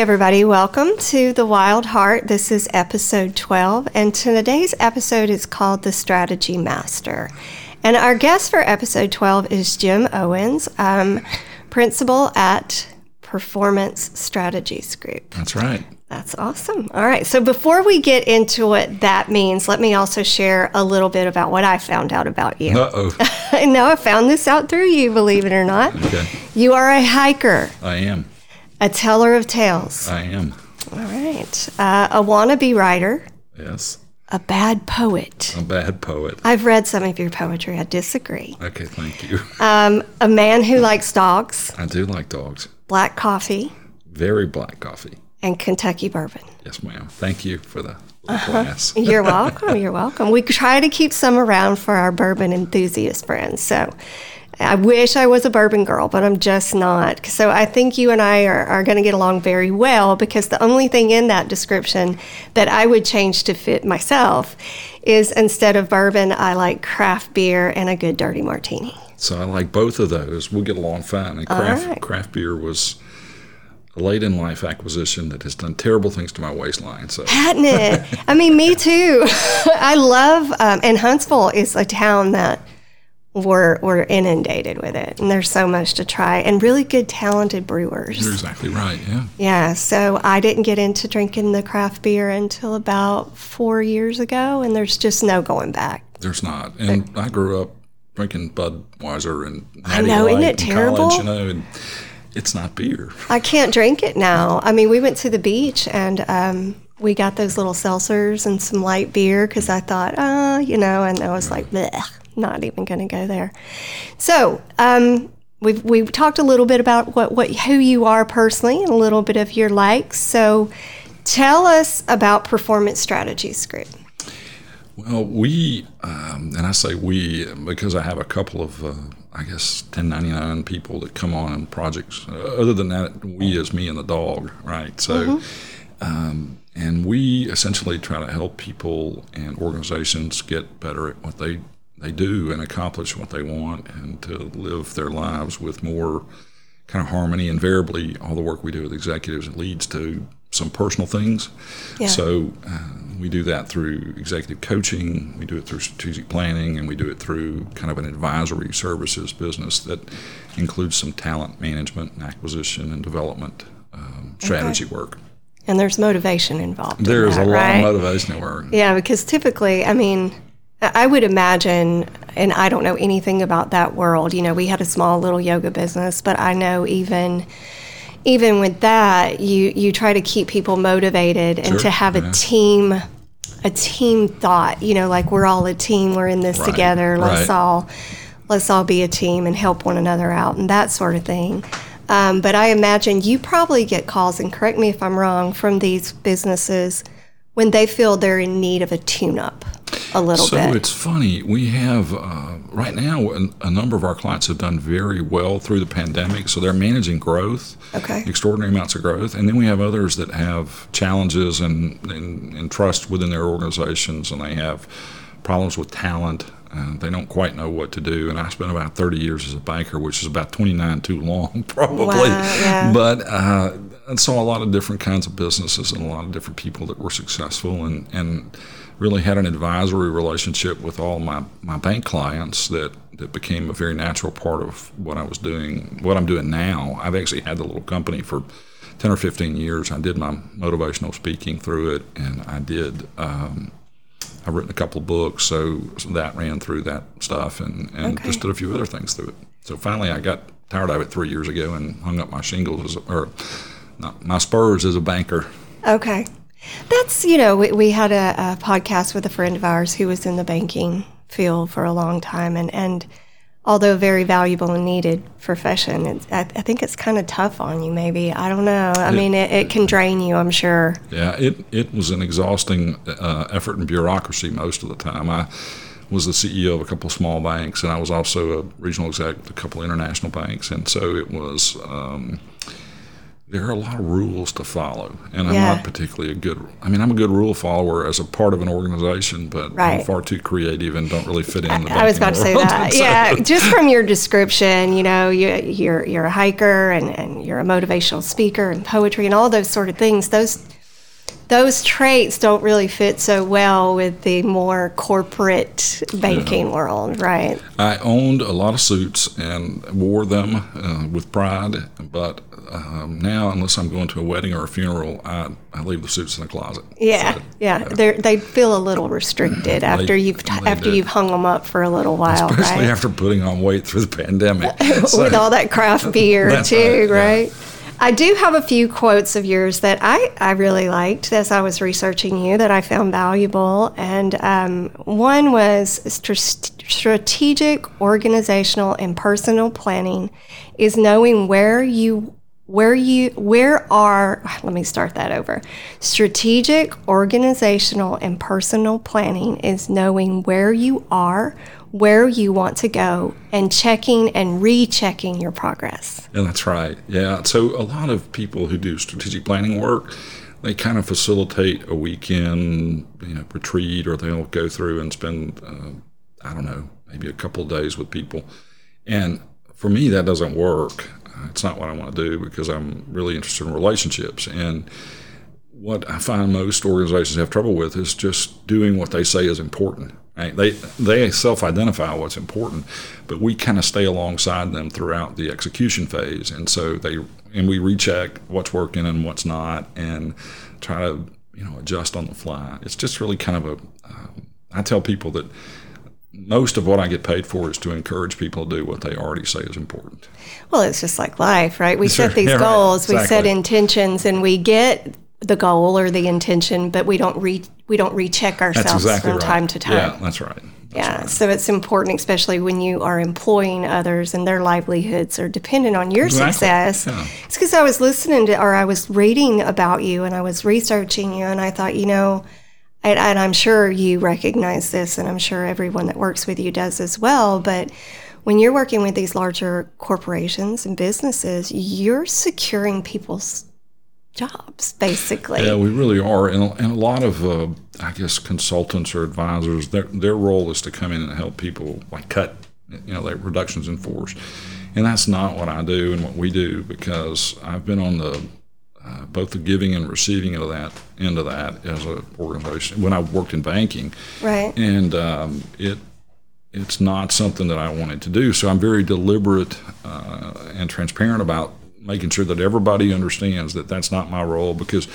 everybody. Welcome to The Wild Heart. This is episode 12, and today's episode is called The Strategy Master. And our guest for episode 12 is Jim Owens, um, principal at Performance Strategies Group. That's right. That's awesome. All right. So before we get into what that means, let me also share a little bit about what I found out about you. Uh oh. no, I found this out through you, believe it or not. Okay. You are a hiker, I am. A teller of tales. I am. All right. Uh, a wannabe writer, Yes. a bad poet. A bad poet. I've read some of your poetry. I disagree. Okay, thank you. Um, a man who likes dogs, I do like dogs. black coffee, Very black coffee. and Kentucky bourbon. Yes, ma'am. Thank you for the Uh-huh. You're welcome. You're welcome. We try to keep some around for our bourbon enthusiast friends. So I wish I was a bourbon girl, but I'm just not. So I think you and I are, are going to get along very well because the only thing in that description that I would change to fit myself is instead of bourbon, I like craft beer and a good dirty martini. So I like both of those. We'll get along fine. And craft, right. craft beer was a late in life acquisition that has done terrible things to my waistline. So Hadn't it? I mean, me too. I love, um, and Huntsville is a town that we're, we're inundated with it. And there's so much to try and really good, talented brewers. you're exactly right. Yeah. Yeah. So I didn't get into drinking the craft beer until about four years ago. And there's just no going back. There's not. And I grew up drinking Budweiser and I know, isn't it terrible? College, you know, and it's not beer. I can't drink it now. I mean, we went to the beach and um, we got those little seltzers and some light beer because I thought, uh, you know, and I was like, Bleh, not even going to go there. So, um, we've we talked a little bit about what, what who you are personally and a little bit of your likes. So, tell us about Performance Strategies Group. Well, we, um, and I say we because I have a couple of, uh, I guess, 1099 people that come on in projects. Uh, other than that, we is me and the dog, right? So, um, and we essentially try to help people and organizations get better at what they, they do and accomplish what they want and to live their lives with more kind of harmony. Invariably, all the work we do with executives leads to some personal things. Yeah. So uh, we do that through executive coaching, we do it through strategic planning, and we do it through kind of an advisory services business that includes some talent management and acquisition and development um, strategy work. And there's motivation involved. in There's that, a lot right? of motivation at work. Yeah, because typically, I mean, I would imagine, and I don't know anything about that world. You know, we had a small little yoga business, but I know even even with that, you you try to keep people motivated and Sure, to have a team a team thought. You know, like we're all a team. We're in this Right, together. Let's right. all let's all be a team and help one another out and that sort of thing. Um, but I imagine you probably get calls, and correct me if I'm wrong, from these businesses when they feel they're in need of a tune-up a little So bit. it's funny. We have uh, right now a, a number of our clients have done very well through the pandemic, so they're managing growth, Okay. extraordinary amounts of growth, and then we have others that have challenges and, and, and trust within their organizations, and they have problems with talent. And they don't quite know what to do. And I spent about 30 years as a banker, which is about 29 too long, probably. Wow, yeah. But uh, and saw a lot of different kinds of businesses and a lot of different people that were successful and, and really had an advisory relationship with all my, my bank clients that, that became a very natural part of what I was doing, what I'm doing now. I've actually had the little company for 10 or 15 years. I did my motivational speaking through it, and I did. Um, I've written a couple of books, so that ran through that stuff, and, and Okay. just did a few other things through it. So finally, I got tired of it three years ago and hung up my shingles as or not my spurs as a banker. Okay. That's, you know, we, we had a, a podcast with a friend of ours who was in the banking field for a long time. And, and although very valuable and needed profession, it's, I, I think it's kind of tough on you, maybe. I don't know. I mean, it, it can drain you, I'm sure. Yeah, it, it was an exhausting uh, effort in bureaucracy most of the time. I was the CEO of a couple of small banks, and I was also a regional exec with a couple of international banks, and so it was. Um, there are a lot of rules to follow, and I'm Yeah. not particularly a good. I mean, I'm a good rule follower as a part of an organization, but I'm far too creative and don't really fit in the. I was about to say that. So- Yeah, just from your description, you know, you, you're you're a hiker and, and you're a motivational speaker and poetry and all those sort of things. Those those traits don't really fit so well with the more corporate banking world, right? I owned a lot of suits and wore them uh, with pride, but um, now, unless I'm going to a wedding or a funeral, I, I leave the suits in the closet. Yeah, So, yeah. They they feel a little restricted after you've they after do. you've hung them up for a little while, especially right? after putting on weight through the pandemic. So- with all that craft beer too, right, yeah. I do have a few quotes of yours that I, I really liked as I was researching you that I found valuable. And um, one was str- strategic, organizational, and personal planning is knowing where you where you where are let me start that over strategic organizational and personal planning is knowing where you are where you want to go and checking and rechecking your progress Yeah, that's right. Yeah. So a lot of people who do strategic planning work, they kind of facilitate a weekend, you know, retreat, or they'll go through and spend, uh, I don't know, maybe a couple of days with people. And for me, that doesn't work. Uh, It's not what I want to do because I'm really interested in relationships. And what I find most organizations have trouble with is just doing what they say is important. Right? They they self-identify what's important, but we kind of stay alongside them throughout the execution phase, and so they and we recheck what's working and what's not, and try to you know adjust on the fly. It's just really kind of a. Um, I tell people that most of what I get paid for is to encourage people to do what they already say is important. well it's just like life right we Sure. set these Yeah, right. goals we set intentions and we get the goal or the intention but we don't re we don't recheck ourselves exactly from right. time to time Yeah, that's right. That's Yeah, right. so it's important, especially when you are employing others and their livelihoods are dependent on your Exactly. success. Yeah. It's because I was listening to, or I was reading about you and I was researching you, and I thought, you know, and, and I'm sure you recognize this, and I'm sure everyone that works with you does as well, but when you're working with these larger corporations and businesses, you're securing people's jobs, basically. Yeah, we really are, and, and a lot of, uh, I guess, consultants or advisors, their their role is to come in and help people like cut, you know, like reductions in force, and that's not what I do and what we do because I've been on the uh, both the giving and receiving of that end of that as an organization when I worked in banking, Right. and um, it it's not something that I wanted to do. So I'm very deliberate uh, and transparent about making sure that everybody understands that that's not my role because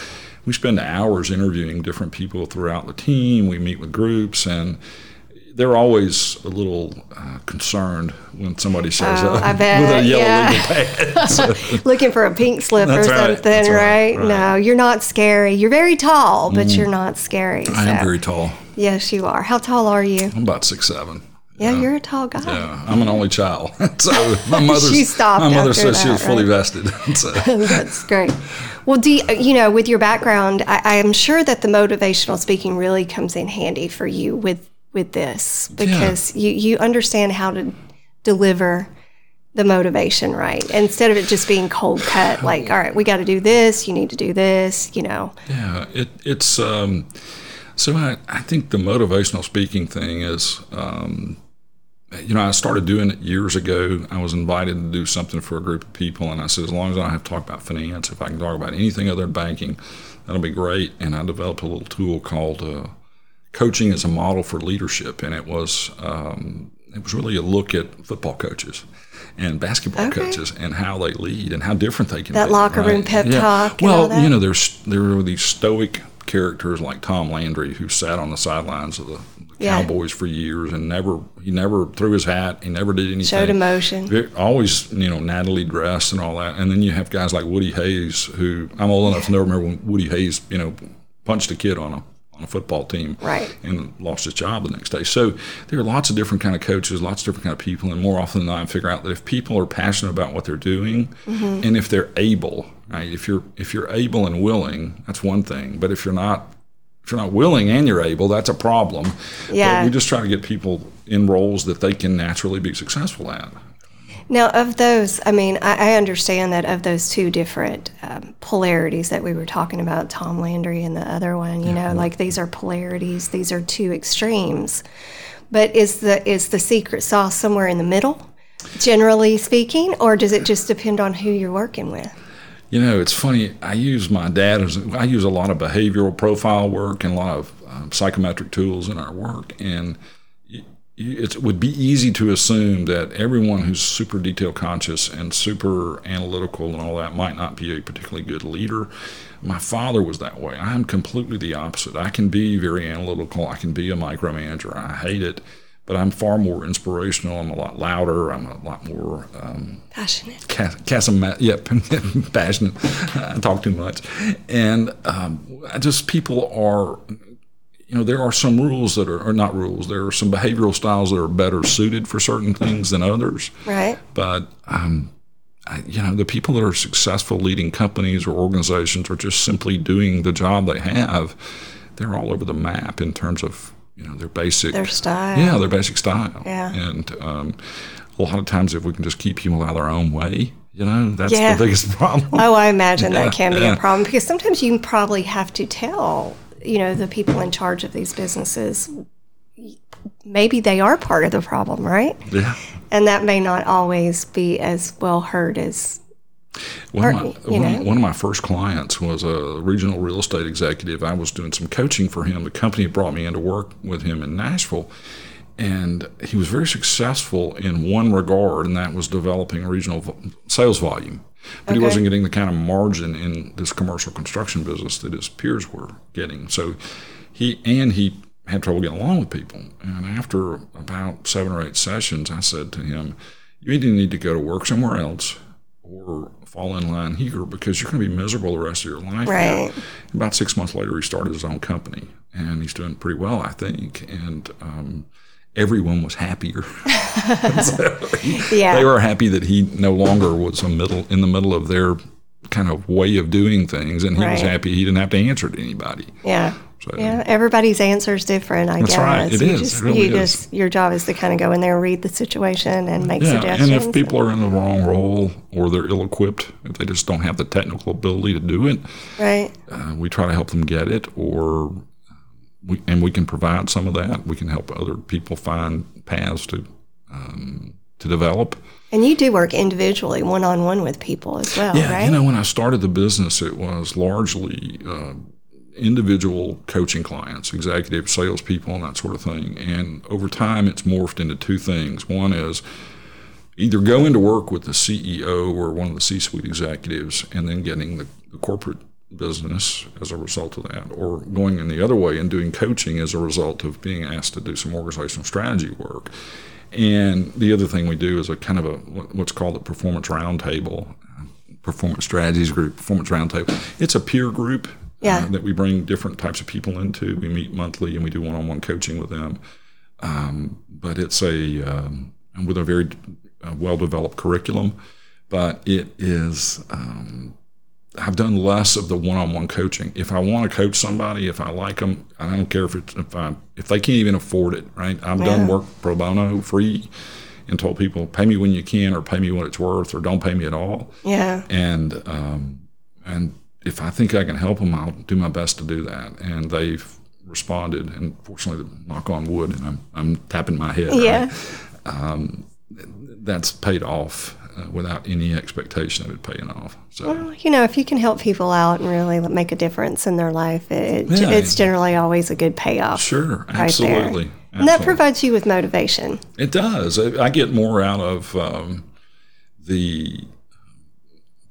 we spend hours interviewing different people throughout the team. We meet with groups and they're always a little uh, concerned when somebody shows Oh, up I bet, with a yellow yeah. legal pad. So- looking for a pink slip That's or right, something, right? right, right. No, you're not scary. You're very tall, but you're not scary. I am very tall. Yes, you are. How tall are you? I'm about six seven. Yeah, you're a tall guy. Yeah, I'm an only child, so my mother. She stopped My mother says she that, was fully right? vested. So. That's great. Well, do you, you know, with your background, I, I am sure that the motivational speaking really comes in handy for you with with this because you you understand how to deliver the motivation right instead of it just being cold cut like all right we got to do this you need to do this you know Yeah, it, it's um, so I, I think the motivational speaking thing is, um, you know, I started doing it years ago. I was invited to do something for a group of people, and I said, as long as I don't have to talk about finance, if I can talk about anything other than banking, that'll be great. And I developed a little tool called uh, Coaching as a Model for Leadership, and it was um, it was really a look at football coaches. And basketball Okay. coaches and how they lead and how different they can That be. That locker room pep talk and Well, you know, there's there are these stoic characters like Tom Landry who sat on the sidelines of the Yeah. Cowboys for years and never he never threw his hat. He never did anything. showed emotion Always, you know, Natalie dressed and all that. And then you have guys like Woody Hayes, who I'm old enough to remember when Woody Hayes, you know, punched a kid on a on a football team, Right. and lost his job the next day. So there are lots of different kind of coaches, lots of different kind of people, and more often than not, I figure out that if people are passionate about what they're doing, Mm-hmm. and if they're able, right, if you're if you're able and willing, that's one thing. But if you're not if you're not willing and you're able, that's a problem. Yeah. But we just try to get people in roles that they can naturally be successful at. Now, of those, I mean, I, I understand that of those two different um, polarities that we were talking about, Tom Landry and the other one, you know, like these are polarities, these are two extremes. But is the is the secret sauce somewhere in the middle, generally speaking, or does it just depend on who you're working with? You know, it's funny. I use my dad as I use a lot of behavioral profile work and a lot of um, psychometric tools in our work, and it would be easy to assume that everyone who's super detail conscious and super analytical and all that might not be a particularly good leader. My father was that way. I'm completely the opposite. I can be very analytical. I can be a micromanager. I hate it, but I'm far more inspirational. I'm a lot louder. I'm a lot more um, passionate. Cas- Casim- yeah, passionate. I talk too much, and um, just people are you know, there are some rules that are, or not rules, there are some behavioral styles that are better suited for certain things than others. Right. But, um, I, you know, the people that are successful leading companies or organizations or just simply doing the job they have, they're all over the map in terms of, you know, their basic. Their style. Yeah, their basic style. Yeah. And um, a lot of times if we can just keep people out of their own way, you know, that's Yeah. the biggest problem. Oh, I imagine Yeah, that can be yeah. a problem because sometimes you probably have to tell, you know, the people in charge of these businesses, maybe they are part of the problem, right? Yeah. And that may not always be as well heard as, One of, my, one, know. one of my first clients was a regional real estate executive. I was doing some coaching for him. The company brought me in to work with him in Nashville. And he was very successful in one regard, and that was developing regional sales volume. But he wasn't getting the kind of margin in this commercial construction business that his peers were getting. So he, and he had trouble getting along with people. And after about seven or eight sessions, I said to him, You either need to go to work somewhere else or fall in line here because you're going to be miserable the rest of your life. Right. About six months later, he started his own company, and he's doing pretty well, I think. And um, everyone was happier. So he- Yeah. they were happy that he no longer was a middle in the middle of their kind of way of doing things, and he was happy he didn't have to answer to anybody. yeah. So, Yeah, everybody's answer is different, I That's guess. right. It you is. It Just, really you is. just your job is to kind of go in there and read the situation and make Yeah, suggestions. and if people are in the wrong role or they're ill-equipped, if they just don't have the technical ability to do it, right? uh, we try to help them get it, or we, and we can provide some of that. We can help other people find paths to um, to develop. And you do work individually, one on one with people as well, Yeah, right? you know, when I started the business, it was largely uh, individual coaching clients, executive salespeople, and that sort of thing. And over time, it's morphed into two things. One is either going into work with the CEO or one of the C-suite executives, and then getting the, the corporate business as a result of that, or going in the other way and doing coaching as a result of being asked to do some organizational strategy work. And the other thing we do is a kind of a what's called a performance roundtable, performance strategies group, performance roundtable. It's a peer group Yeah. uh, that we bring different types of people into. We meet monthly and we do one-on-one coaching with them. Um, but it's a um, with a very uh, well-developed curriculum. But it is. Um, I've done less of the one-on-one coaching. If I want to coach somebody, if I like them, I don't care if it's if I if they can't even afford it. Right? I've done work pro bono, free, and told people pay me when you can, or pay me what it's worth, or don't pay me at all. Yeah. And um, and if I think I can help them, I'll do my best to do that. And they've responded. And fortunately, knock on wood, and I'm I'm tapping my head. right? Yeah. that's paid off uh, without any expectation of it paying off. So. Well, you know, if you can help people out and really make a difference in their life, it, Yeah. it's generally always a good payoff. Sure, absolutely. And that provides you with motivation. It does. I I get more out of um, the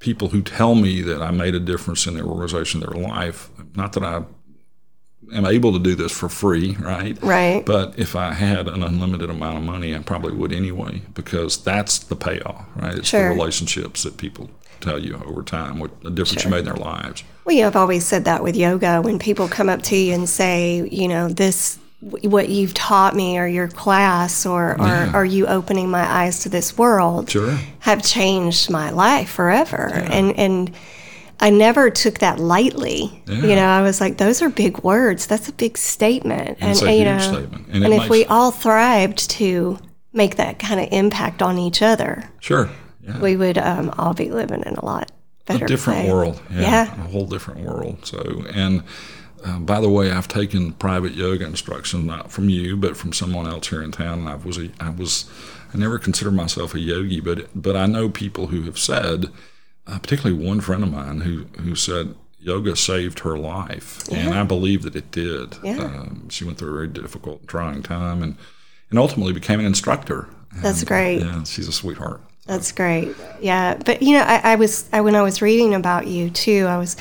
people who tell me that I made a difference in their organization, their life. Not that I am able to do this for free, right? Right. But if I had an unlimited amount of money, I probably would anyway, because that's the payoff, right? It's Sure. the relationships that people tell you over time, what the difference Sure. you made in their lives. Well, you have always said that with yoga when people come up to you and say, you know, this, what you've taught me or your class or, or Yeah. are you opening my eyes to this world Sure. have changed my life forever. And, and I never took that lightly. You know, I was like, those are big words. That's a big statement. It's a you huge know, statement. And, And if we all thrived to make that kind of impact on each other, Sure. Yeah. we would um, all be living in a lot better a different place. world. Yeah, Yeah. a whole different world. So, and uh, by the way, I've taken private yoga instruction not from you, but from someone else here in town. And I was, a, I was, I never considered myself a yogi, but but I know people who have said, uh, particularly one friend of mine who who said yoga saved her life, and I believe that it did. Yeah. Um, she went through a very difficult, and trying time, and and ultimately became an instructor. That's And, great. Yeah, she's a sweetheart. That's great. Yeah, but you know, I, I was I, when I was reading about you too, I was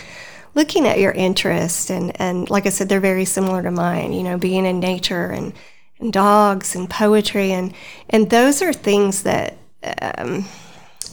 looking at your interests and and like I said, they're very similar to mine. You know, being in nature and and dogs and poetry, and and those are things that um,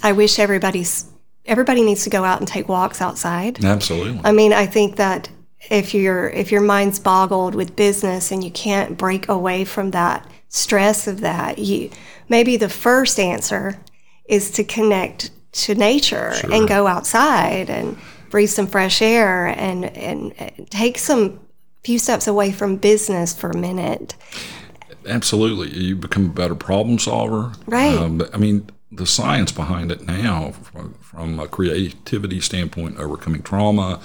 I wish everybody's everybody needs to go out and take walks outside. Absolutely. I mean, I think that if your if your mind's boggled with business and you can't break away from that stress of that, you maybe the first answer is to connect to nature and go outside and breathe some fresh air and and take some few steps away from business for a minute. Absolutely, you become a better problem solver. Right. Um, I mean, the science behind it now, from, from a creativity standpoint, overcoming trauma,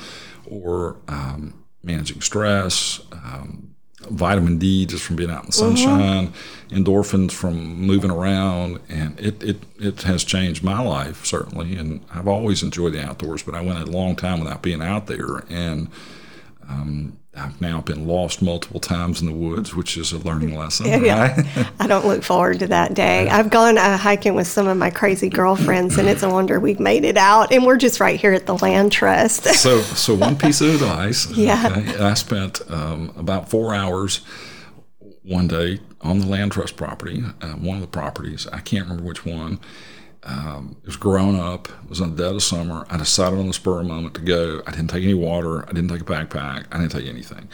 or um, managing stress, um, vitamin D just from being out in the uh-huh. sunshine, endorphins from moving around, and it, it it has changed my life certainly. And I've always enjoyed the outdoors, but I went a long time without being out there, and um, I've now been lost multiple times in the woods, which is a learning lesson. Yeah. Right? I don't look forward to that day. I've gone uh, hiking with some of my crazy girlfriends, and it's a wonder we've made it out. And we're just right here at the Land Trust. so, so one piece of advice. Yeah. okay, I spent um, about four hours one day on the land trust property, uh, one of the properties. I can't remember which one. Um, it was grown up. It was in the dead of summer. I decided on the spur of the moment to go. I didn't take any water. I didn't take a backpack. I didn't take anything.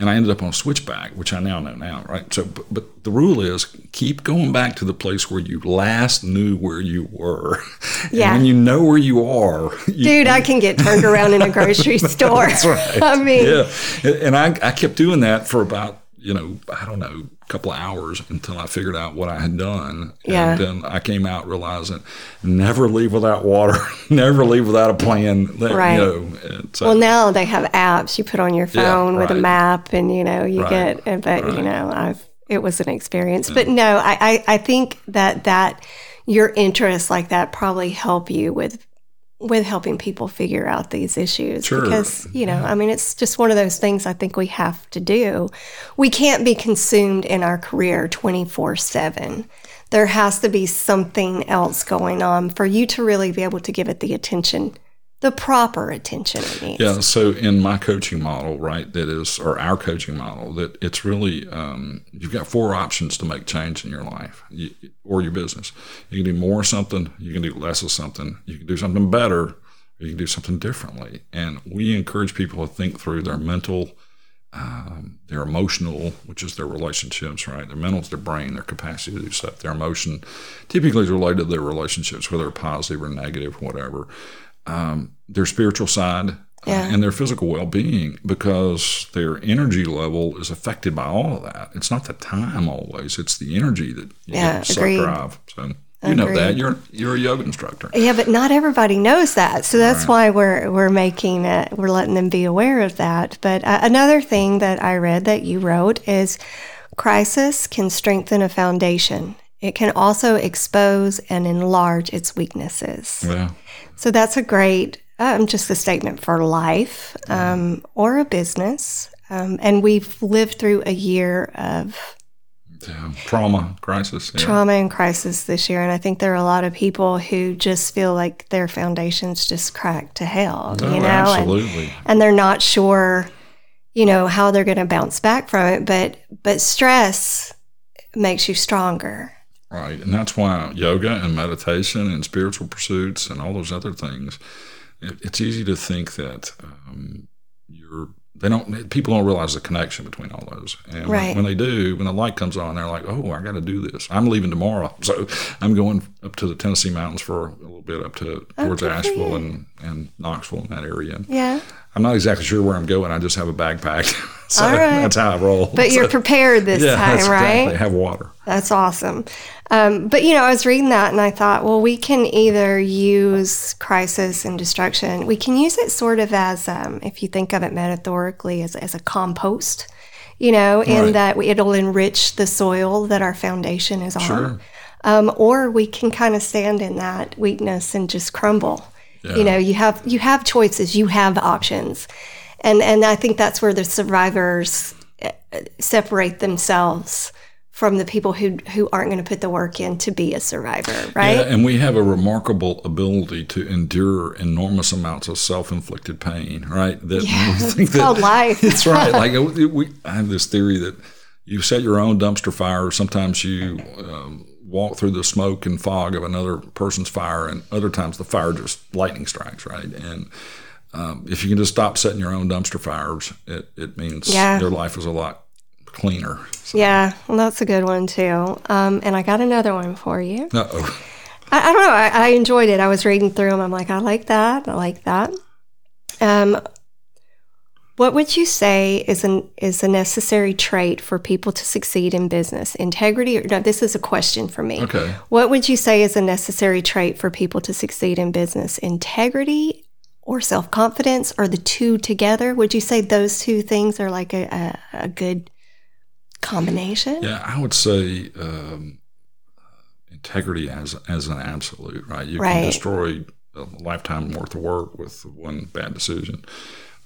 And I ended up on a switchback, which I now know now, right? So, but, but the rule is keep going back to the place where you last knew where you were. Yeah. And when you know where you are, you, Dude, I can get turned around in a grocery store. That's right. I mean, yeah, and I, I kept doing that for about you know I don't know a couple of hours until I figured out what I had done. Yeah. And then I came out realizing never leave without water, never leave without a plan. That, Right. You know, so, well, now they have apps you put on your phone with a map, and you know you Right, get. But you know, I've it was an experience. But no, I, I I think that that your interests like that probably help you with with helping people figure out these issues Sure. because you know i mean it's just one of those things i think we have to do. We can't be consumed in our career 24 7 there has to be something else going on for you to really be able to give it the attention the proper attention it needs Yeah. So in my coaching model, right, that is, or our coaching model, that it's really um, you've got four options to make change in your life you, or your business. You can do more of something, you can do less of something, you can do something better, or you can do something differently. And we encourage people to think through their mental, um, their emotional, which is their relationships, right? Their mental is their brain, their capacity to do stuff. Their emotion typically is related to their relationships, whether positive or negative, whatever um, their spiritual side uh, and their physical well-being because their energy level is affected by all of that. It's not the time always; it's the energy that you Yeah, get agreed. drive. So you know that you're you're a yoga instructor. Yeah, but not everybody knows that, so that's why we're we're making it. We're letting them be aware of that. But uh, another thing that I read that you wrote is, crisis can strengthen a foundation. It can also expose and enlarge its weaknesses. Yeah, So that's a great, um, just a statement for life um, or a business. Um, and we've lived through a year of yeah. trauma, crisis. Yeah. trauma and crisis this year, and I think there are a lot of people who just feel like their foundations just cracked to hell, Oh, you know, and, absolutely. and they're not sure, you know, how they're going to bounce back from it. But but stress makes you stronger. Right. And that's why yoga and meditation and spiritual pursuits and all those other things, it, it's easy to think that um, you're, they don't, people don't realize the connection between all those. And when- Right. when, they do, when the light comes on, they're like, oh, I got to do this. I'm leaving tomorrow. So I'm going up to the Tennessee mountains for a little bit up to towards good Asheville and, and Knoxville in that area. Yeah, I'm not exactly sure where I'm going. I just have a backpack. so All right. that's how I roll. But you're prepared this yeah, time, that's right? exactly. Have water. That's awesome. Um, but you know, I was reading that and I thought, well, we can either use crisis and destruction. We can use it sort of as, um, if you think of it metaphorically, as, as a compost. You know, in Right. that it'll enrich the soil that our foundation is on. Sure. Um, or we can kind of stand in that weakness and just crumble. Yeah. You know, you have you have choices, you have options, and and I think that's where the survivors uh, separate themselves from the people who who aren't going to put the work in to be a survivor, right? Yeah, and we have a remarkable ability to endure enormous amounts of self-inflicted pain, right? That Yeah, it's called life. It's right. Like we, we, I have this theory that you set your own dumpster fire. Sometimes you um, walk through the smoke and fog of another person's fire, and other times the fire just lightning strikes, right? And um, if you can just stop setting your own dumpster fires, it, it means Yeah. your life is a lot cleaner. Yeah, well, that's a good one too. Um, and I got another one for you. Uh oh. I, I don't know. I, I enjoyed it. I was reading through them. I'm like, I like that. I like that. Um, what would you say is an is a necessary trait for people to succeed in business? Integrity? Or, no, this is a question for me. Okay. What would you say is a necessary trait for people to succeed in business? Integrity or self confidence, or the two together? Would you say those two things are like a, a, a good combination? Yeah, I would say um, integrity as as an absolute, right? You Right. can destroy a lifetime worth of work with one bad decision.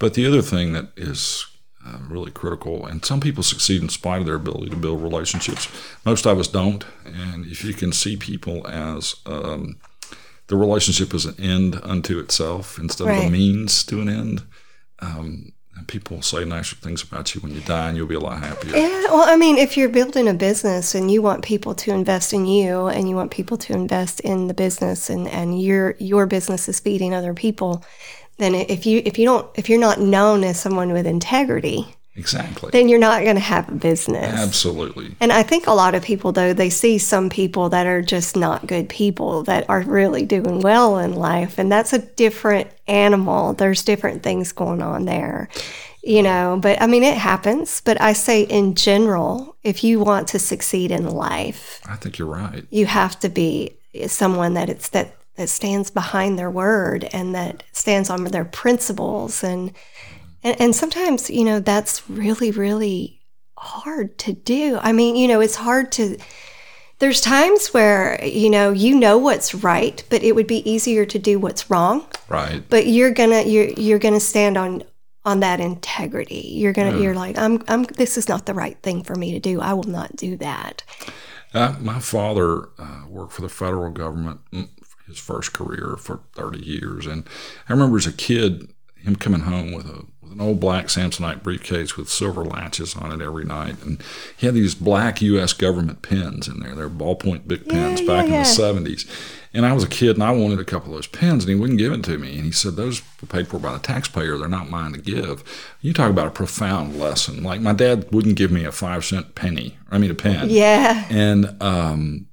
But the other thing that is uh, really critical, and some people succeed in spite of their ability to build relationships. Most of us don't. And if you can see people as um, the relationship as an end unto itself instead of a means to an end, um, and people say nicer things about you when you die, and you'll be a lot happier. Yeah, well, I mean, if you're building a business and you want people to invest in you and you want people to invest in the business and, and your your business is feeding other people, then if you if you don't if you're not known as someone with integrity, Exactly. then you're not going to have a business. Absolutely. And I think a lot of people though they see some people that are just not good people that are really doing well in life and that's a different animal. There's different things going on there. You know, but I mean it happens, but I say in general, if you want to succeed in life, I think you're right. you have to be someone that it's that that stands behind their word and that stands on their principles. And and, and sometimes you know that's really really hard to do. I mean you know it's hard to there's times where you know you know what's right but it would be easier to do what's wrong. Right. but you're gonna you're you're gonna stand on on that integrity. You're gonna you're like i'm i'm this is not the right thing for me to do. I will not do that. Uh, my father uh, worked for the federal government his first career for 30 years. And I remember as a kid, him coming home with a with an old black Samsonite briefcase with silver latches on it every night. And he had these black U.S. government pens in there. They're ballpoint big pens Yeah, back yeah, in the 70s. And I was a kid and I wanted a couple of those pens and he wouldn't give it to me. And he said, Those were paid for by the taxpayer. They're not mine to give. You talk about a profound lesson. Like my dad wouldn't give me a five cent penny, I mean, a pen yeah and um,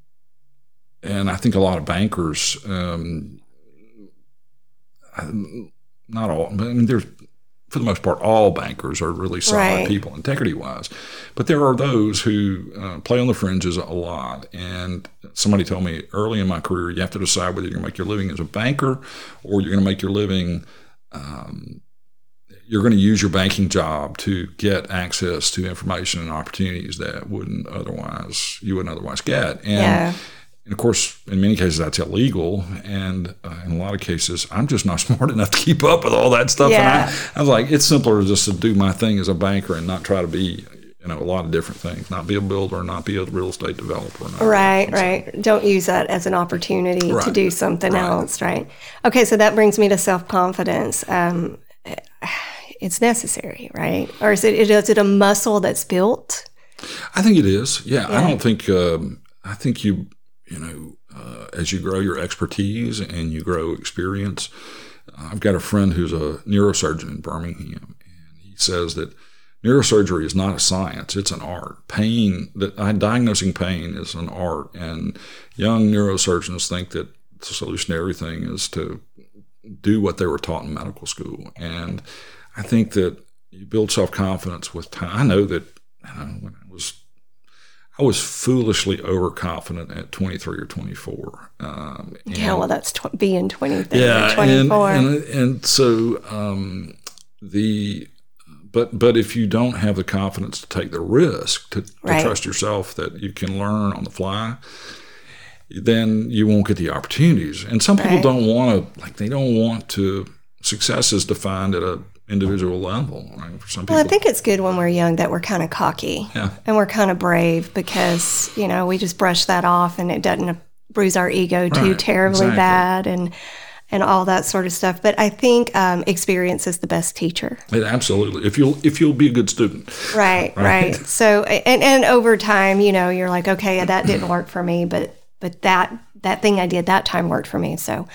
and I think a lot of bankers, um, not all, but I mean, there's for the most part, all bankers are really solid Right. people, integrity wise. But there are those who uh, play on the fringes a lot. And somebody told me early in my career, you have to decide whether you're going to make your living as a banker or you're going to make your living. Um, you're going to use your banking job to get access to information and opportunities that wouldn't otherwise you wouldn't otherwise get. And, Yeah. And of course, in many cases, that's illegal. And uh, in a lot of cases, I'm just not smart enough to keep up with all that stuff. Yeah. And I, I was like, it's simpler just to do my thing as a banker and not try to be, you know, a lot of different things. Not be a builder, not be a real estate developer. not- Right, right. Don't use that as an opportunity to do something right. else, right? Okay, so that brings me to self confidence. Um, it's necessary, right? Or is it is it a muscle that's built? I think it is. Yeah, I don't think. Um, I think you, you know, uh, as you grow your expertise and you grow experience. I've got a friend who's a neurosurgeon in Birmingham, and he says that neurosurgery is not a science; it's an art. Pain, that uh, diagnosing pain is an art, and young neurosurgeons think that the solution to everything is to do what they were taught in medical school, and I think that you build self confidence with time. I know that you know, when I was foolishly overconfident at 23 or 24. Um, yeah, well, that's tw- being 23 yeah, or 24. And, and, and so um, the but but if you don't have the confidence to take the risk to, to Right. trust yourself that you can learn on the fly, then you won't get the opportunities. And some people Right. don't want to like they don't want to. Success is defined at a individual level. Right? For some people, well, I think it's good when we're young that we're kind of cocky Yeah. and we're kind of brave because, you know, we just brush that off and it doesn't bruise our ego too terribly exactly. bad and and all that sort of stuff. But I think um, experience is the best teacher. It- absolutely. If you'll if you'll be a good student, Right, right. So and and over time, you know, you're like, okay, that didn't work for me, but but that that thing I did that time worked for me. So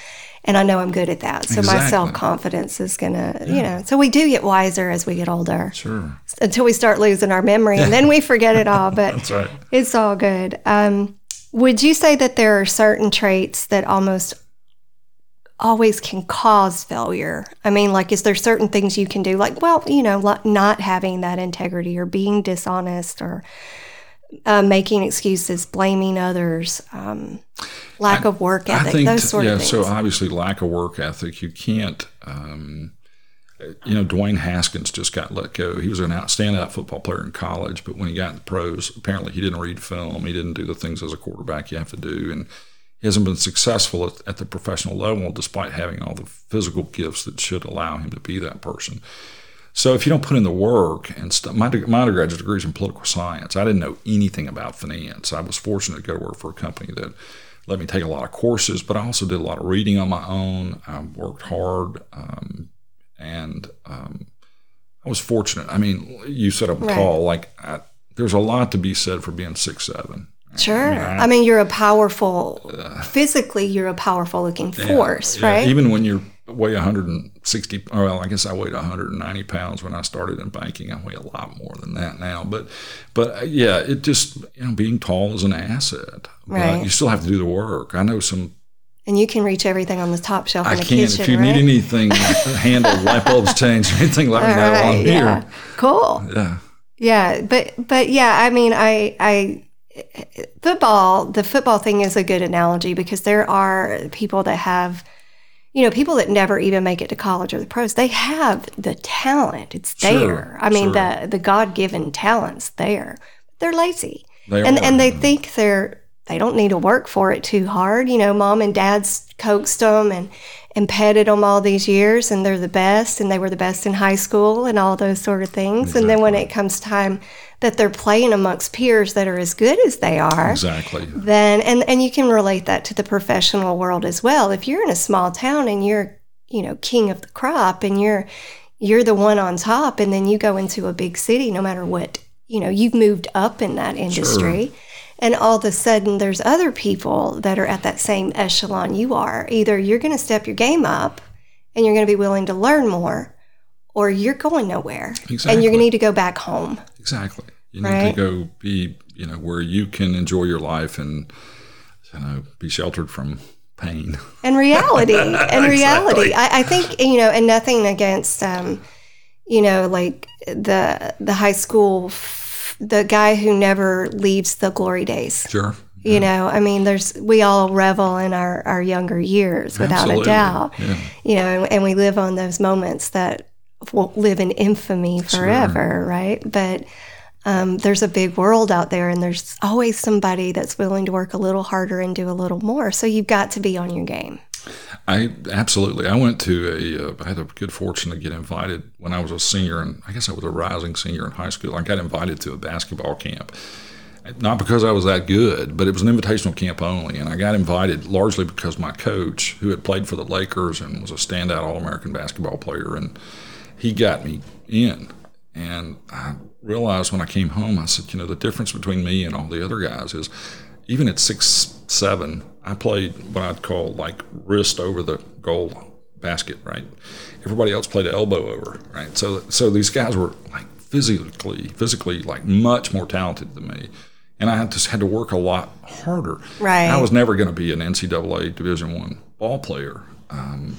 and I know I'm good at that. So my self confidence is gonna, you know. So we do get wiser as we get older sure, until we start losing our memory, and then we forget it all. But that's right. it's all good. Um, would you say that there are certain traits that almost always can cause failure? I mean, like, is there certain things you can do, like, well, you know, like not having that integrity or being dishonest or uh, making excuses, blaming others, um, lack of work ethic, I think, those sort yeah. of things. Yeah, so obviously, lack of work ethic. You can't. Um, you know, Dwayne Haskins just got let go. He was an out standout football player in college, but when he got in the pros, apparently he didn't read film. He didn't do the things as a quarterback you have to do, and he hasn't been successful at, at the professional level despite having all the physical gifts that should allow him to be that person. So if you don't put in the work and stuff, my, my undergraduate degree is in political science. I didn't know anything about finance. I was fortunate to go to work for a company that let me take a lot of courses, but I also did a lot of reading on my own. I worked hard, um, and um, I was fortunate. I mean, you set up a Right. call. Like, I, there's a lot to be said for being six seven. Sure. I- I mean, you're a powerful, physically, you're a powerful looking force, Yeah, right? Even when you weigh 160, well, I guess I weighed 190 pounds when I started in banking. I weigh a lot more than that now. But, but uh, yeah, it just you know being tall is an asset. Right. But you still have to do the work. I know some. and you can reach everything on the top shelf I in the can't. kitchen, if you right? need anything handled, light bulbs changed, or anything, let me know. while I'm Right, here. yeah. Cool. Yeah. Yeah, but but yeah, I mean, I I football. The football thing is a good analogy because there are people that have, you know, people that never even make it to college or the pros. They have the talent. It's Sure, there. I mean, sure. the the God given talents there. They're lazy, They and are. and they think they're they don't need to work for it too hard. You know, mom and dad's coaxed them and and petted them all these years, and they're the best, and they were the best in high school, and all those sort of things. And then when it comes time that they're playing amongst peers that are as good as they are, Exactly. then and and you can relate that to the professional world as well. If you're in a small town and you're you know king of the crop and you're you're the one on top, and then you go into a big city, no matter what you know, you've moved up in that industry. And all of a sudden, there's other people that are at that same echelon you are. Either you're going to step your game up and you're going to be willing to learn more, or you're going nowhere and you're going to need to go back home. Exactly. You need Right. to go be, you know, where you can enjoy your life and, you know, be sheltered from pain. and reality and reality I, I think you know and nothing against um you know like the the high school the guy who never leaves the glory days. Sure. you know i mean there's we all revel in our our younger years without Absolutely. a doubt. Yeah. you know and, and we live on those moments that will live in infamy forever right? But um, there's a big world out there and there's always somebody that's willing to work a little harder and do a little more. So you've got to be on your game I absolutely. I went to a. Uh, I had a good fortune to get invited when I was a senior, and I guess I was a rising senior in high school. I got invited to a basketball camp, not because I was that good, but it was an invitational camp only, and I got invited largely because my coach, who had played for the Lakers and was a standout All-American basketball player, and he got me in. And I realized when I came home, I said, you know, the difference between me and all the other guys is even at six seven, I played what I'd call like wrist over the goal basket, right? Everybody else played elbow over, right? So so these guys were like physically physically like much more talented than me. And I just had to work a lot harder. Right. I was never going to be an NCAA Division One ball player, um,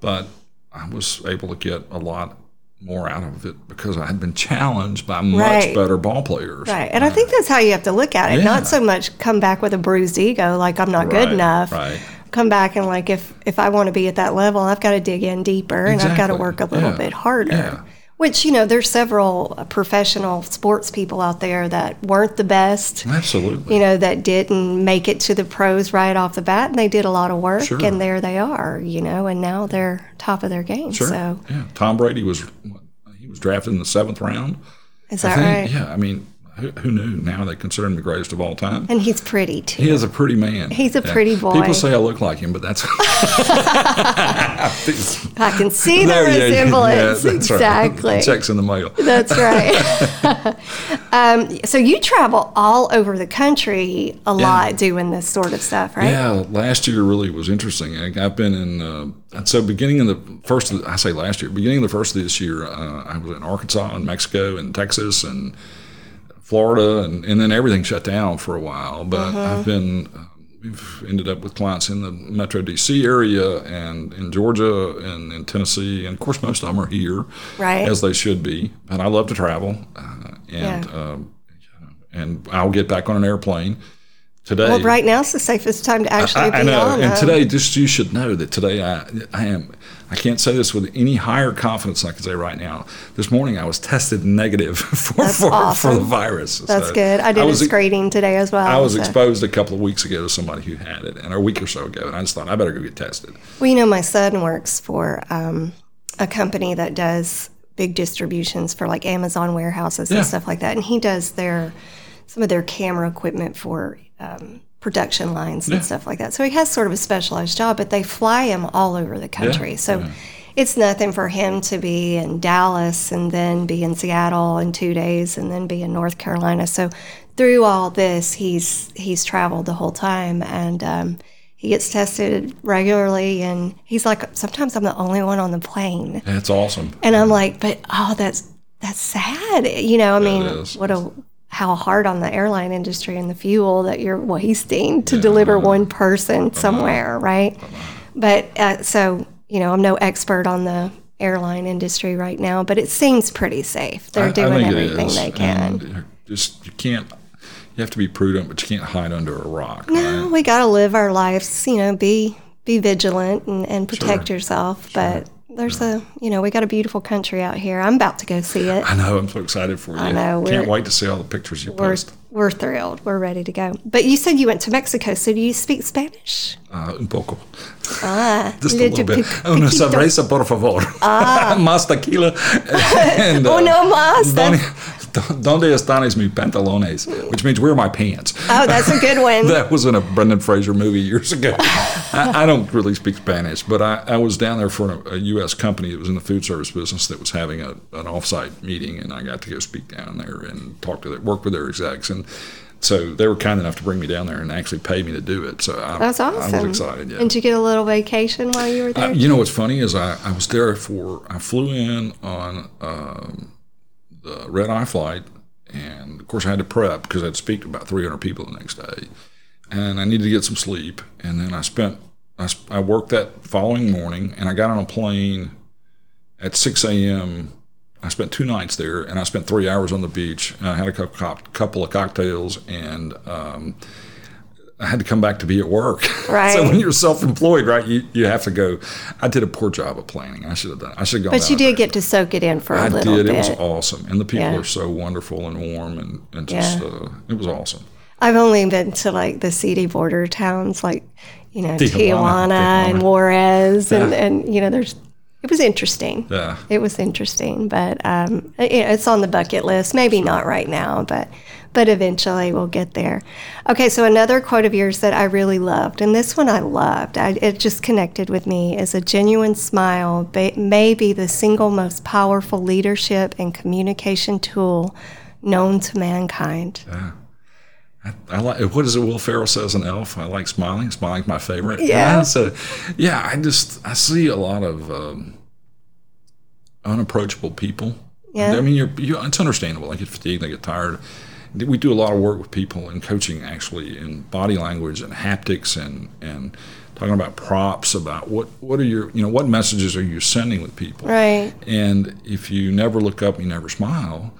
but I was able to get a lot more out of it because I had been challenged by much Right. better ball players. Right. And I think that's how you have to look at it. Yeah. Not so much come back with a bruised ego, like I'm not good enough. right. Come back and like if if I want to be at that level, I've got to dig in deeper and I've got to work a little Yeah. bit harder. Yeah. Which you know, there's several professional sports people out there that weren't the best. Absolutely. You know, that didn't make it to the pros right off the bat, and they did a lot of work, Sure. and there they are. You know, and now they're top of their game. Sure. So yeah. Tom Brady was he was drafted in the seventh round. is that right? Yeah. I mean, who, who knew? Now they consider him the greatest of all time. And he's pretty too. He is a pretty man. He's a Yeah. pretty boy. People say I look like him, but that's I can see the There, yeah, yeah, resemblance. that's right. exactly. Checks in the mail. That's right. um, so you travel all over the country a lot doing this sort of stuff, right? Yeah, last year really was interesting. I, I've been in, uh, so beginning in the first, of the- I say last year, beginning of the first of this year, uh, I was in Arkansas and Mexico and Texas and Florida, and, and then everything shut down for a while. But I've been, uh, we've ended up with clients in the Metro DC area and in Georgia and in Tennessee, and of course most of them are here, Right. as they should be. And I love to travel, uh, and Yeah. um, and I'll get back on an airplane today. Well, right now is the safest time to actually I, be I know. on. And um, today, just you should know that today I, I am. I can't say this with any higher confidence than I can say right now. This morning I was tested negative for for, for the virus. that's So good. I did was, a screening today as well. I was so- exposed a couple of weeks ago to somebody who had it, and a week or so ago, and I just thought I better go get tested. Well, you know, my son works for um, a company that does big distributions for like Amazon warehouses Yeah. and stuff like that, and he does their some of their camera equipment for um, production lines and stuff like that. So he has sort of a specialized job, but they fly him all over the country. so. It's nothing for him to be in Dallas and then be in Seattle in two days and then be in North Carolina. So through all this, he's he's traveled the whole time and um, he gets tested regularly. And he's like, sometimes I'm the only one on the plane, That's awesome. and I'm like, but oh, that's that's sad. You know, I mean, what a how hard on the airline industry and the fuel that you're wasting to deliver one person uh-huh. somewhere, uh-huh. right? Uh-huh. But uh, so you know, I'm no expert on the airline industry right now, but it seems pretty safe. They're I- I doing think everything they can. And just you can't. You have to be prudent, but you can't hide under a rock. No, right? we got to live our lives, you know, be be vigilant and, and protect yourself. But there's a, you know, we got a beautiful country out here. I'm about to go see it. I know. I'm so excited for you. I know, Can't wait to see all the pictures you We're, post. we're thrilled. We're ready to go. But you said you went to Mexico, so do you speak Spanish? Uh, un poco. Ah, Just a little bit. pic- Una cerveza, por favor. Ah. Más tequila. And, Oh, uh, no más. donde están mis pantalones? Which means where are my pants? oh, that's a good one. That was in a Brendan Fraser movie years ago. I, I don't really speak Spanish, but I, I was down there for a, a U.S. company that was in the food service business that was having a, an offsite meeting, and I got to go speak down there and talk to their, work with their execs. And so they were kind enough to bring me down there and actually pay me to do it. So I, That's I awesome. was excited. Yeah. And did you get a little vacation while you were there? Uh, you know what's funny is I, I was there for I flew in on um, the red eye flight, and of course I had to prep because I'd speak to about 300 people the next day, and I needed to get some sleep. And then I spent I, I worked that following morning, and I got on a plane at 6 a.m. I spent two nights there, and I spent three hours on the beach. I had a cou- cou- couple of cocktails, and um, I had to come back to be at work. Right. so when you're self-employed, right, you, you have to go. I did a poor job of planning. I should have done. I should have gone. but you did get to soak it in for a I little bit. I did. bit. It was awesome, and the people Yeah. are so wonderful and warm, and, and just Yeah. uh, it was awesome. I've only been to like the seedy border towns, like you know Tijuana, Tijuana, and Tijuana. Juarez, and, and you know there's. It was interesting. Yeah. It was interesting, but um, it- it's on the bucket list. Maybe not right now, but but eventually we'll get there. Okay, so another quote of yours that I really loved, and this one I loved. I, it just connected with me. Is a genuine smile may be the single most powerful leadership and communication tool known to mankind. Yeah. I like what is it? Will Ferrell says in Elf. I like smiling. Smiling's my favorite. Yeah. So, yeah, I just I see a lot of um, unapproachable people. Yeah. I mean, you're, you it's understandable. They get fatigued. They get tired. We do a lot of work with people in coaching actually in body language and haptics and and talking about props about what what are your you know what messages are you sending with people Right. and if you never look up you never smile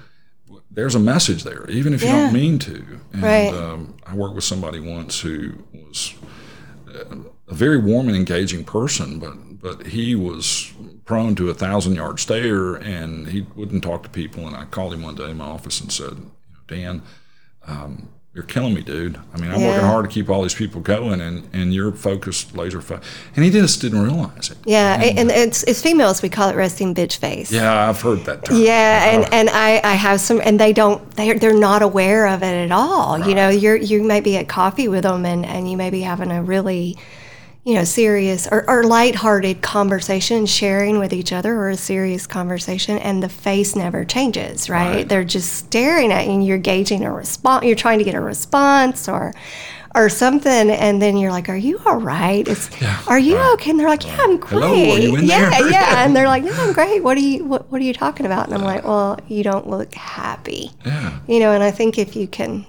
there's a message there even if you Yeah. don't mean to and Right. um, i worked with somebody once who was uh, a very warm and engaging person but but he was prone to a thousand yard stare and he wouldn't talk to people and i called him one day in my office and said you dan um, you're killing me, dude. I mean, I'm Yeah. working hard to keep all these people going, and, and you're focused, laser focused. And he just didn't realize it. Yeah, and it's it's females we call it resting bitch face. Yeah, I've heard that term. Yeah, and, and I, I have some, and they don't, they're, they're not aware of it at all. You know, you're, you may be at coffee with them and, and you may be having a really, you know, serious or, or lighthearted conversation, sharing with each other or a serious conversation, and the face never changes, right? Right. They're just staring at you and you're gauging a response, you're trying to get a response or, or something, and then you're like, "Are you all right? It's, Yeah, are you right, okay?" And they're like, "Yeah, I'm great." Hello, are you in yeah, yeah, and they're like, "No, I'm great. What are you what, what are you talking about?" And I'm like, "Well, you don't look happy." Yeah, You know, and I think if you can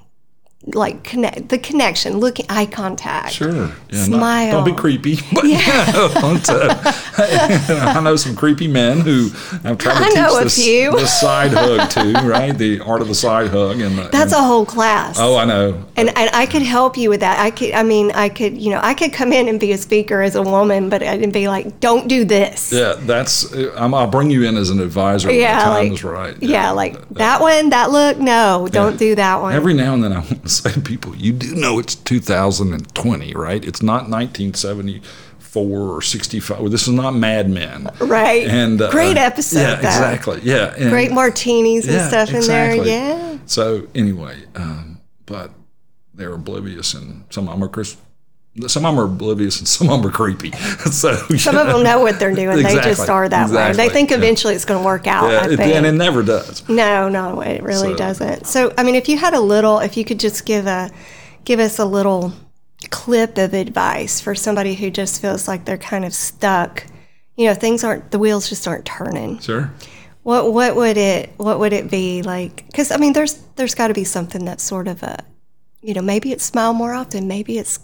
like connect the connection, look eye contact. sure. Yeah, Smile. don't be creepy. But yeah. don't, uh, I know some creepy men who I've tried to I teach know a this, few. the side hug too, right? The art of the side hug. And the- That's and- a whole class. Oh, I know. and, and I could help you with that. I could, I mean, I could, you know, I could come in and be a speaker as a woman, but I'd be like, don't do this. Yeah, that's. I'm, I'll bring you in as an advisor when the time like- is right. Yeah, like that one, that look, no, don't do that one. Every now and then I want to say to people, you do know it's 2020, right? It's not 1974 or 65. This is not Mad Men. right. And uh, Great episode, Yeah, though. exactly. Yeah. and- Great martinis and yeah, stuff in exactly. there. Yeah. So anyway, um, but they're oblivious, and some of them are Chris. Some of them are oblivious, and some of them are creepy. so Some of them know what they're doing. They just are that way. They exactly, think yeah. eventually it's going to work out. Yeah, it- think. and it never does. No, no, it really So- doesn't. So, I mean, if you had a little, if you could just give a, give us a little clip of advice for somebody who just feels like they're kind of stuck, you know, things aren't, the wheels just aren't turning. Sure. What, what would it, what would it be like? Because I mean, there's, there's got to be something that's sort of a, you know, maybe it's smile more often, maybe it's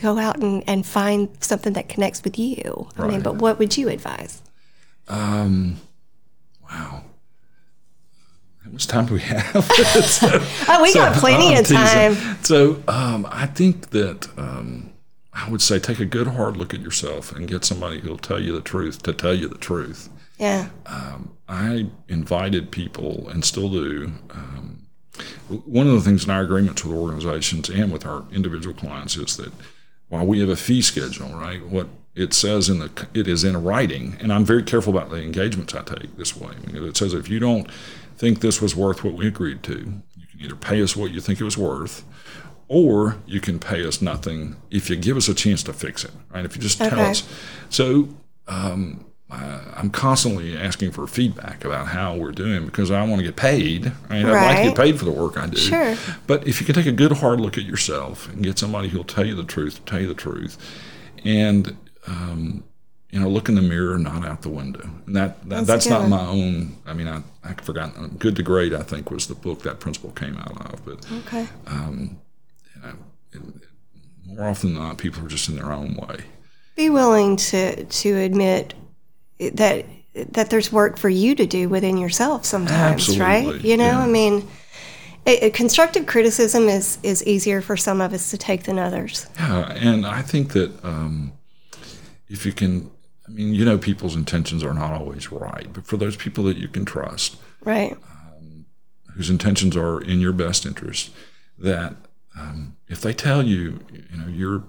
go out and, and find something that connects with you. I mean, but what would you advise? Um, wow. How much time do we have? So- Oh, we got plenty I'm of time. teasing. So um, I think that um, I would say take a good hard look at yourself and get somebody who'll tell you the truth to tell you the truth. Yeah. Um, I invited people and still do. Um, one of the things in our agreements with organizations and with our individual clients is that while we have a fee schedule, right, what it says in the it is in writing, and I'm very careful about the engagements I take this way. It says if you don't think this was worth what we agreed to, you can either pay us what you think it was worth, or you can pay us nothing if you give us a chance to fix it, right? If you just tell Okay. us. So um, I'm constantly asking for feedback about how we're doing because I want to get paid. Right? I'd like to get paid for the work I do. Sure. But if you can take a good hard look at yourself and get somebody who'll tell you the truth, tell you the truth, and um, you know, look in the mirror, not out the window. And that, that That's that's, not my own. I mean, I I forgot. Good to Great, I think, was the book that principle came out of. But Okay. you know, it, more often than not, people are just in their own way. be willing to to admit that that there's work for you to do within yourself sometimes, right? You know, yeah. I mean, it, it- constructive criticism is is easier for some of us to take than others. Yeah, and I think that um, if you can, I mean, you know, people's intentions are not always right, but for those people that you can trust, Right. whose intentions are in your best interest, that um, if they tell you, you know, you're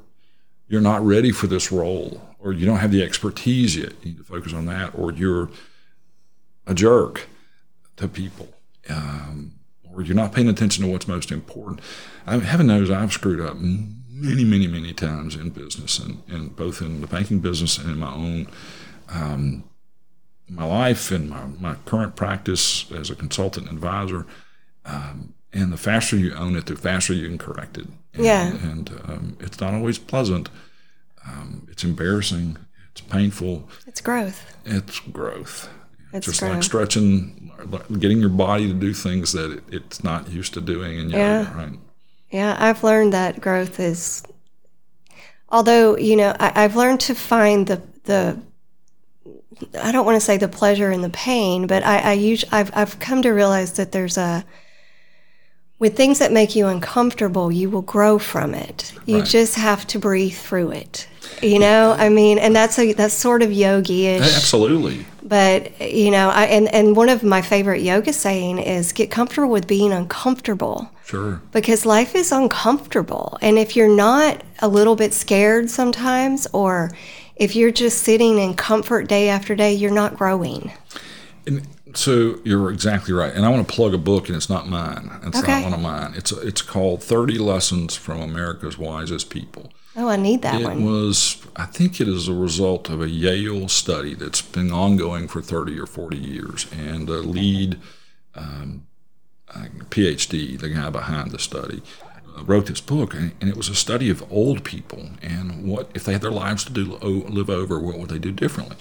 you're not ready for this role, or you don't have the expertise yet, you need to focus on that, or you're a jerk to people, um, or you're not paying attention to what's most important. I heaven knows I've screwed up many, many, many times in business, and, and both in the banking business and in my own um, my life and my, my current practice as a consultant and advisor. Um, and the faster you own it, the faster you can correct it. And, Yeah. And um, it's not always pleasant. Um, it's embarrassing. It's painful. It's growth. It's growth. It's just grown. like stretching, getting your body to do things that it, it's not used to doing in yoga, Yeah. right? Yeah, I've learned that growth is, although you know, I, I've learned to find the the. I don't want to say the pleasure and the pain, but I, I usually I've I've come to realize that there's a with things that make you uncomfortable, you will grow from it. You Right. just have to breathe through it. You know, I mean, and that's a that's sort of yogi-ish. Absolutely. But you know, I, and and one of my favorite yoga saying is get comfortable with being uncomfortable Sure. because life is uncomfortable. And if you're not a little bit scared sometimes, or if you're just sitting in comfort day after day, you're not growing. And so you're exactly right. And I want to plug a book, and it's not mine. It's Okay. not one of mine. It's it's called Thirty Lessons from America's Wisest People. Oh, I need that It one. It was, I think it is a result of a Yale study that's been ongoing for 30 or 40 years. And the lead um, uh, PhD, the guy behind the study, uh, wrote this book. And, and it was a study of old people and what, if they had their lives to do, live over, what would they do differently?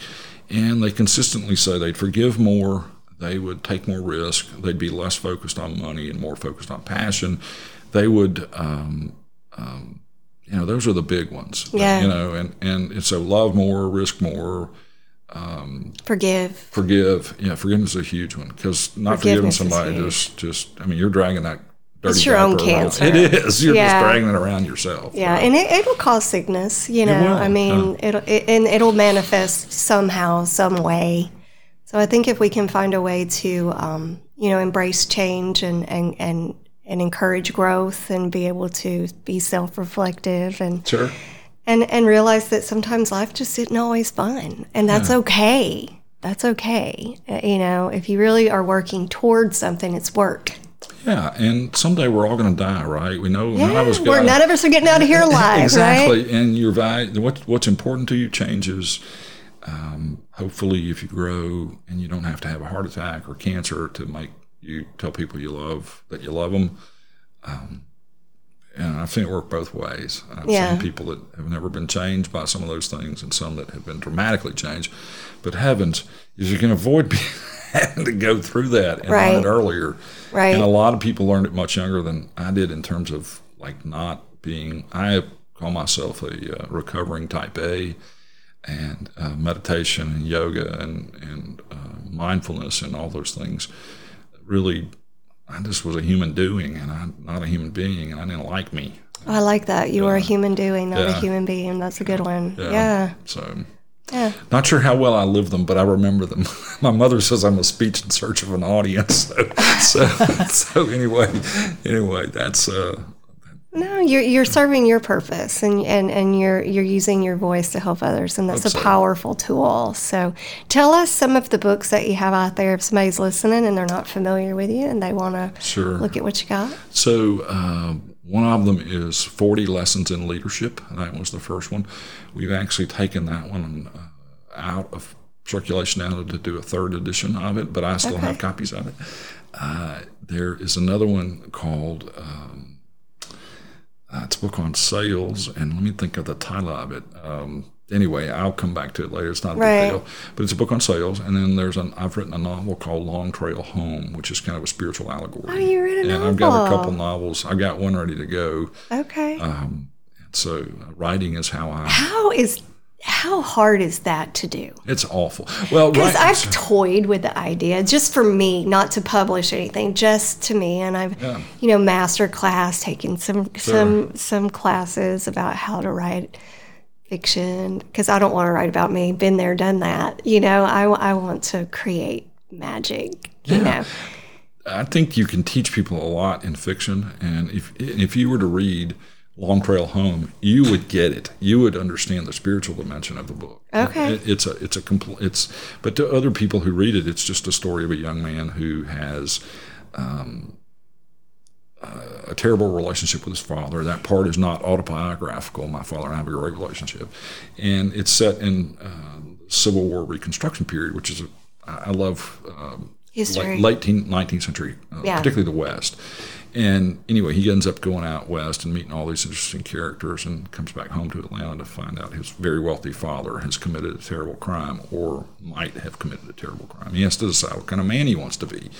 And they consistently say they'd forgive more, they would take more risk, they'd be less focused on money and more focused on passion. They would um, you know, those are the big ones. Yeah. You know, and, and, and so love more, risk more, Forgive. forgive. Yeah, forgiveness is a huge one because not forgiving somebody just, just, I mean, you're dragging that dirty It's your own diaper around. cancer. It is. You're Yeah. just dragging it around yourself. Yeah, and it, it'll cause sickness. You know, will, I mean, it'll it, and it'll manifest somehow, some way. So I think if we can find a way to, um, you know, embrace change and and and and encourage growth and be able to be self-reflective and Sure. and and realize that sometimes life just isn't always fun, and that's okay. That's okay. Uh, You know, if you really are working towards something, it's work. Yeah, and someday we're all going to die, right? We know none of us We're, got none of us are getting out of here alive, right? exactly. And your value, what what's important to you changes. Um, hopefully, if you grow and you don't have to have a heart attack or cancer to make you tell people you love that you love them. Um, and I've seen it work both ways. I've Yeah. seen people that have never been changed by some of those things, and some that have been dramatically changed. But heavens, if you can avoid being, having to go through that and Right. learn it earlier, Right. and a lot of people learned it much younger than I did in terms of like not being. I call myself a uh, recovering type A, and uh, meditation and yoga and and uh, mindfulness and all those things. Really, I just was a human doing, and I'm not a human being, and I didn't like me. I like that. You are a human doing, not a human being. That's a good one. Yeah. Yeah. So. Yeah. Not sure how well I live them, but I remember them. My mother says I'm a speech in search of an audience. So, so, so anyway, anyway, that's uh, No, you're you're serving your purpose and, and, and you're you're using your voice to help others and that's a powerful tool. So tell us some of the books that you have out there if somebody's listening and they're not familiar with you and they want to sure. look at what you got. So um, one of them is 40 Lessons in Leadership. That was the first one. We've actually taken that one uh, out of circulation now to do a third edition of it, but I still have copies of it. Uh, there is another one called. Um, uh, it's a book on sales, and let me think of the title of it. Um, anyway, I'll come back to it later. It's not a Right. big deal, but it's a book on sales. And then there's an I've written a novel called Long Trail Home, which is kind of a spiritual allegory. Oh, you read a and I've got a couple novels. I've got one ready to go. Okay. Um, so uh, writing is how I. how is how hard is that to do? It's awful. Well, Because right, I've toyed with the idea, just for me, not to publish anything, just to me, and I've, Yeah. you know, master class, taken some some some classes about how to write fiction. Because I don't want to write about me, been there, done that. You know, I, I want to create magic. You know, I think you can teach people a lot in fiction, and if if you were to read Long Trail Home, you would get it. You would understand the spiritual dimension of the book. Okay. It- it's a it's a compl- it's but to other people who read it, it's just a story of a young man who has. Um, uh, a terrible relationship with his father. That part is not autobiographical. My father and I have a great relationship, and it's set in uh, Civil War Reconstruction period, which is a I love um, History. late, late 19th century, uh, Yeah. particularly the West. And anyway, he ends up going out west and meeting all these interesting characters and comes back home to Atlanta to find out his very wealthy father has committed a terrible crime or might have committed a terrible crime. He has to decide what kind of man he wants to be.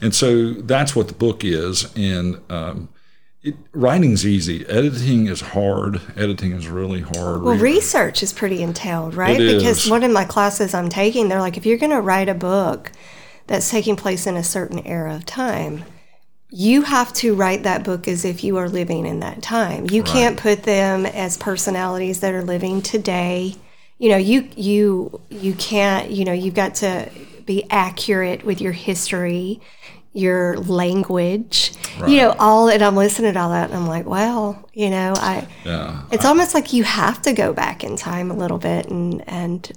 And so that's what the book is. And um, it, writing's easy. Editing is hard. Editing is really hard. Well, research is pretty entailed, right? It because is. one of my classes I'm taking, they're like, if you're going to write a book that's taking place in a certain era of time, you have to write that book as if you are living in that time. You can't put them as personalities that are living today. You know, you you you can't. You know, you've got to be accurate with your history, your language. You know, all. And I'm listening to all that, and I'm like, well, you know, I. yeah. It's almost like you have to go back in time a little bit, and and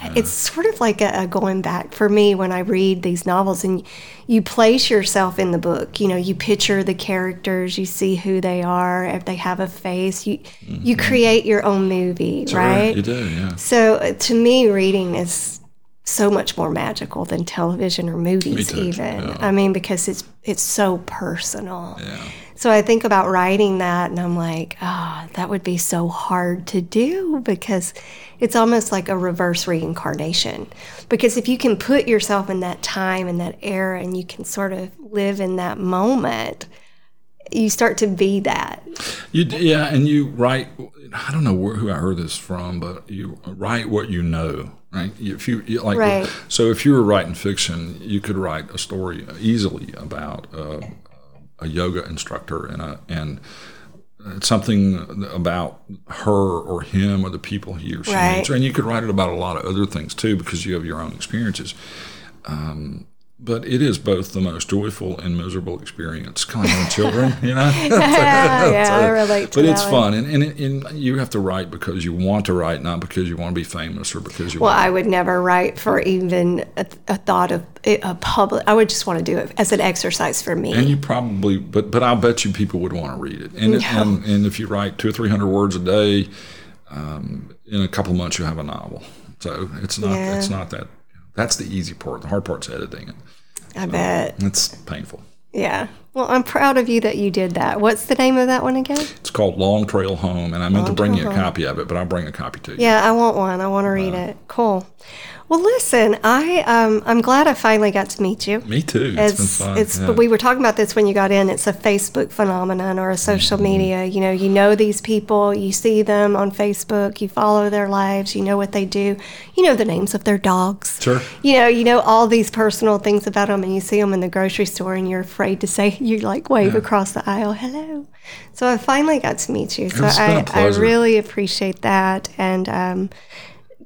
it's sort of like a, a going back for me when I read these novels, and you place yourself in the book. You know, you picture the characters, you see who they are, if they have a face, you you create your own movie, right? You do, yeah. So uh, to me, reading is so much more magical than television or movies, too, even. yeah. I mean, because it's it's so personal. Yeah. So I think about writing that, and I'm like, ah, that would be so hard to do because it's almost like a reverse reincarnation. Because if you can put yourself in that time and that era, and you can sort of live in that moment, you start to be that. You yeah, and you write. I don't know where, who I heard this from, but you write what you know, right? If you you- like, Right. so if you were writing fiction, you could write a story easily about uh, a yoga instructor and a and something about her or him or the people he or she Right. meets, and you could write it about a lot of other things too because you have your own experiences. Um, but it is both the most joyful and miserable experience, kind of children, you know. yeah, yeah, I relate to But it's one. fun, and, and, and you have to write because you want to write, not because you want to be famous or because you. Well, I would never write for even a, a thought of a public. I would just want to do it as an exercise for me. and you probably, but but I'll bet you people would want to read it. And it- and, and if you write two or three hundred words a day, um, in a couple months you'll have a novel. So it's not Yeah. it's not that. That's the easy part. The hard part's editing it. I bet. Um, it's painful. Yeah. Well, I'm proud of you that you did that. What's the name of that one again? It's called Long Trail Home, and I meant to Long bring you a Home. copy of it, but I'll bring a copy to you. Yeah, I want one. I want to read it. Cool. Well, listen, I um, I'm glad I finally got to meet you. Me too. It's It's been fun. it's yeah. we were talking about this when you got in. It's a Facebook phenomenon or a social Mm-hmm. media. You know, you know these people, you see them on Facebook, you follow their lives, you know what they do, you know the names of their dogs. Sure. You know, you know all these personal things about them, and you see them in the grocery store, and you're afraid to say you like wave across the aisle, hello. So I finally got to meet you. So It's been a I, I really appreciate that, and um,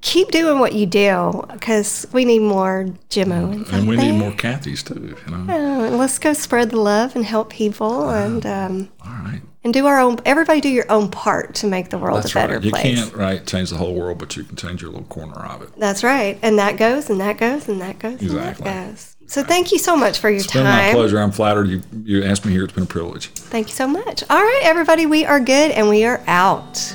keep doing what you do because we need more Jim Owens. and we need more Cathys too. You know. Let's go spread the love and help people and um, All right. and do our own. Everybody do your own part to make the world That's a better right. You place. can't right change the whole world, but you can change your little corner of it. That's right, and that goes, and that goes, and that goes, Exactly. and that goes. So thank you so much for your It's been my time. pleasure. I'm flattered you you asked me here. It's been a privilege. Thank you so much. All right, everybody, we are good, and we are out.